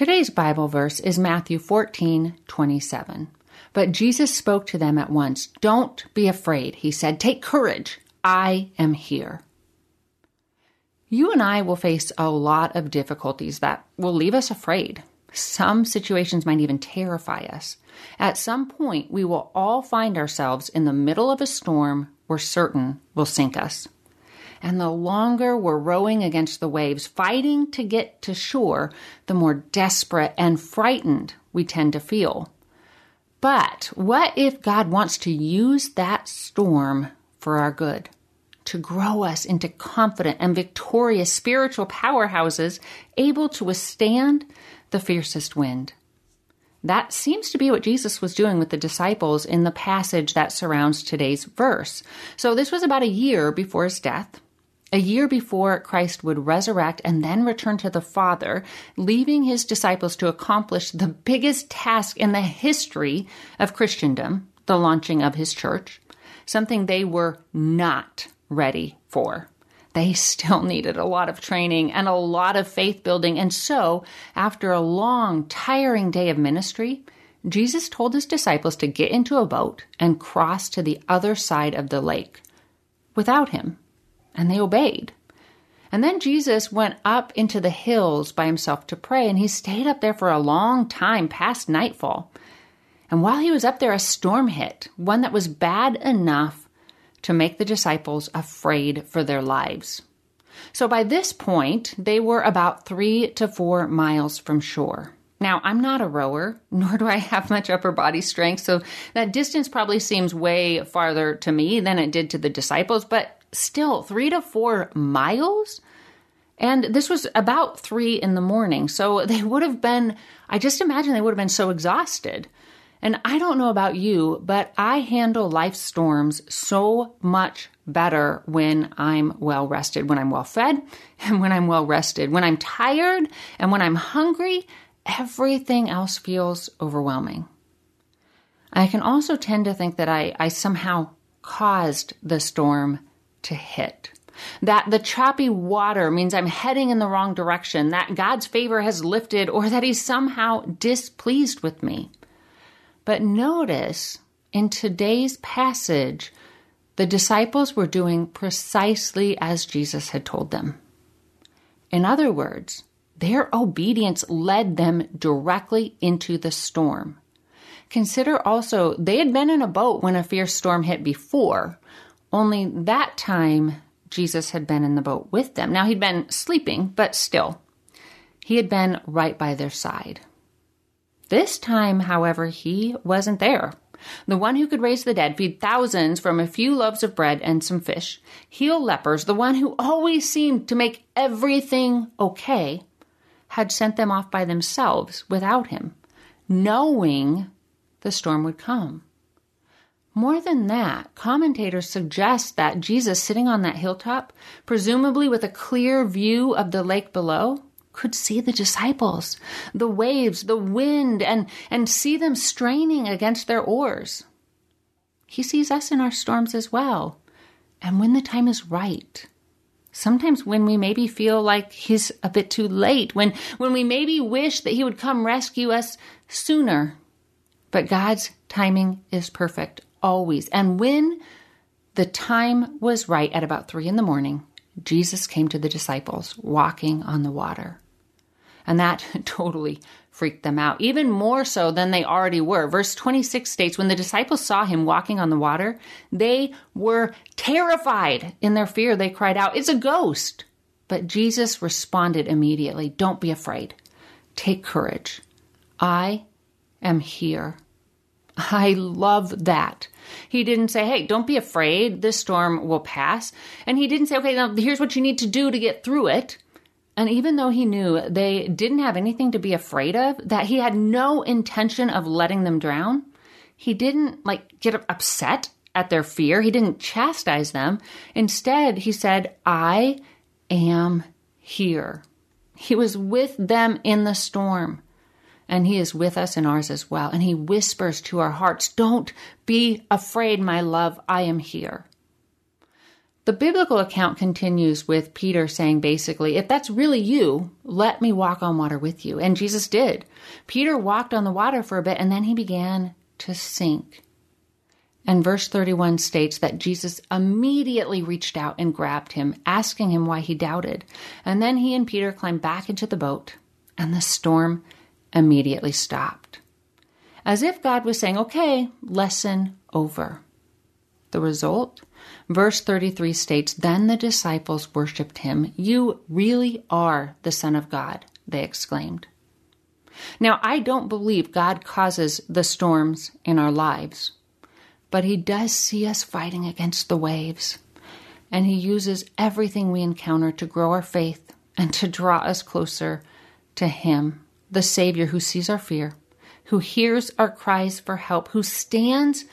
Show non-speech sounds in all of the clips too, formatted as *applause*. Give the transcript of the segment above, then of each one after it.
Today's Bible verse is Matthew 14 27. But Jesus spoke to them at once. Don't be afraid, he said. Take courage. I am here. You and I will face a lot of difficulties that will leave us afraid. Some situations might even terrify us. At some point, we will all find ourselves in the middle of a storm we're certain will sink us. And the longer we're rowing against the waves, fighting to get to shore, the more desperate and frightened we tend to feel. But what if God wants to use that storm for our good? To grow us into confident and victorious spiritual powerhouses able to withstand the fiercest wind. That seems to be what Jesus was doing with the disciples in the passage that surrounds today's verse. So, this was about a year before his death a year before Christ would resurrect and then return to the Father, leaving his disciples to accomplish the biggest task in the history of Christendom, the launching of his church, something they were not ready for. They still needed a lot of training and a lot of faith building. And so, after a long, tiring day of ministry, Jesus told his disciples to get into a boat and cross to the other side of the lake without him and they obeyed. And then Jesus went up into the hills by himself to pray, and he stayed up there for a long time past nightfall. And while he was up there, a storm hit, one that was bad enough to make the disciples afraid for their lives. So by this point, they were about three to four miles from shore. Now, I'm not a rower, *laughs* nor do I have much upper body strength, so that distance probably seems way farther to me than it did to the disciples, but still three to four miles. And this was about three in the morning. So *laughs* they would have been, I just imagine they would have been so exhausted. And I don't know about you, but I handle life storms so much better when I'm well rested, when I'm well fed, *laughs* and when I'm well rested. When I'm tired and when I'm hungry, everything else feels overwhelming. I can also tend to think that I, I somehow caused the storm to hit. That the choppy water means I'm heading in the wrong direction, that God's favor has lifted, or that He's somehow displeased with me. But notice in today's passage, the disciples were doing precisely as Jesus had told them. In other words, their obedience led them directly into the storm. Consider also, they had been in a boat when a fierce storm hit before, only that time, Jesus had been in the boat with them. Now, he'd been sleeping, but still, he had been right by their side. This time, however, he wasn't there. The one who could raise the dead, feed thousands from a few loaves of bread and some fish, heal lepers, the one who always seemed to make everything okay, had sent them off by themselves without him, knowing the storm would come. More than that, commentators suggest that Jesus sitting on that hilltop, presumably with a clear view of the lake below, could see the disciples, the waves, the wind, and, and see them straining against their oars. He sees us in our storms as well. And when the time is right, sometimes when we maybe feel like he's a bit too late, when, when we maybe wish that he would come rescue us sooner. But God's timing is perfect, always. And when the time was right at about three in the morning, Jesus came to the disciples walking on the water. And that *laughs* totally freaked them out, even more so than they already were. Verse 26 states When the disciples saw him walking on the water, they were terrified. In their fear, they cried out, It's a ghost. But Jesus responded immediately Don't be afraid. Take courage. I am here. I love that. He didn't say, hey, don't be afraid. This storm will pass. And he didn't say, okay, now here's what you need to do to get through it. And even though he knew they didn't have anything to be afraid of, that he had no intention of letting them drown, he didn't like get upset at their fear. He didn't chastise them. Instead, he said, I am here. He was with them in the storm and He is with us in ours as well. And He whispers to our hearts, Don't be afraid, my love, I am here. The biblical account continues with Peter saying basically, If that's really you, let me walk on water with you. And Jesus did. Peter walked on the water for a bit and then he began to sink. And verse 31 states that Jesus immediately reached out and grabbed him, asking him why he doubted. And then he and Peter climbed back into the boat, and the storm immediately stopped. As if God was saying, okay, lesson over. The result? Verse 33 states Then the disciples worshipped him. You really are the Son of God, they exclaimed. Now, I don't believe God causes the storms in our lives, but He does see us fighting against the waves, and He uses everything we encounter to grow our faith and to draw us closer to Him the Savior who sees our fear, who hears our cries for help, who stands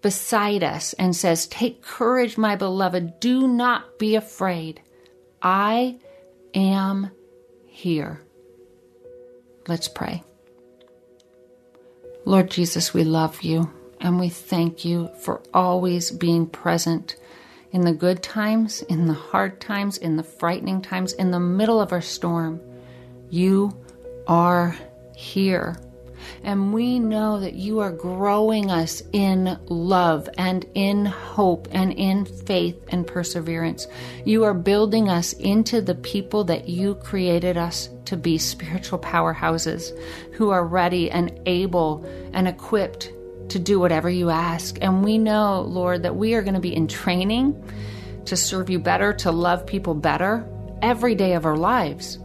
beside us and says, Take courage, my beloved. Do not be afraid. I am here. Let's pray. Lord Jesus, we love you and we thank you for always being present in the good times, in the hard times, in the frightening times, in the middle of our storm. You are here. And we know that you are growing us in love and in hope and in faith and perseverance. You are building us into the people that you created us to be spiritual powerhouses who are ready and able and equipped to do whatever you ask. And we know, Lord, that we are going to be in training to serve you better, to love people better every day of our lives.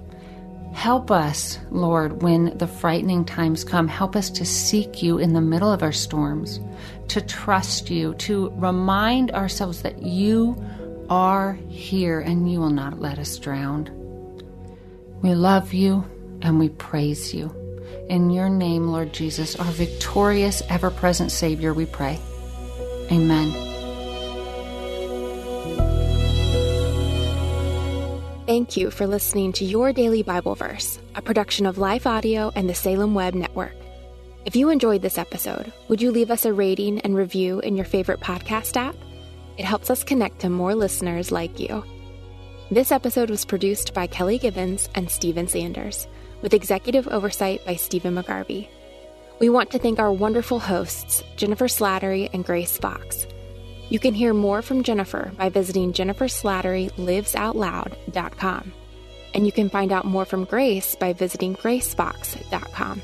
Help us, Lord, when the frightening times come. Help us to seek you in the middle of our storms, to trust you, to remind ourselves that you are here and you will not let us drown. We love you and we praise you. In your name, Lord Jesus, our victorious, ever present Savior, we pray. Amen. Thank you for listening to Your Daily Bible Verse, a production of Life Audio and the Salem Web Network. If you enjoyed this episode, would you leave us a rating and review in your favorite podcast app? It helps us connect to more listeners like you. This episode was produced by Kelly Gibbons and Stephen Sanders, with executive oversight by Stephen McGarvey. We want to thank our wonderful hosts, Jennifer Slattery and Grace Fox. You can hear more from Jennifer by visiting jenniferslatterylivesoutloud.com. And you can find out more from Grace by visiting gracefox.com.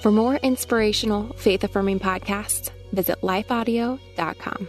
For more inspirational, faith affirming podcasts, visit lifeaudio.com.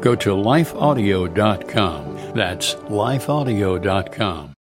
go to lifeaudio.com. That's lifeaudio.com.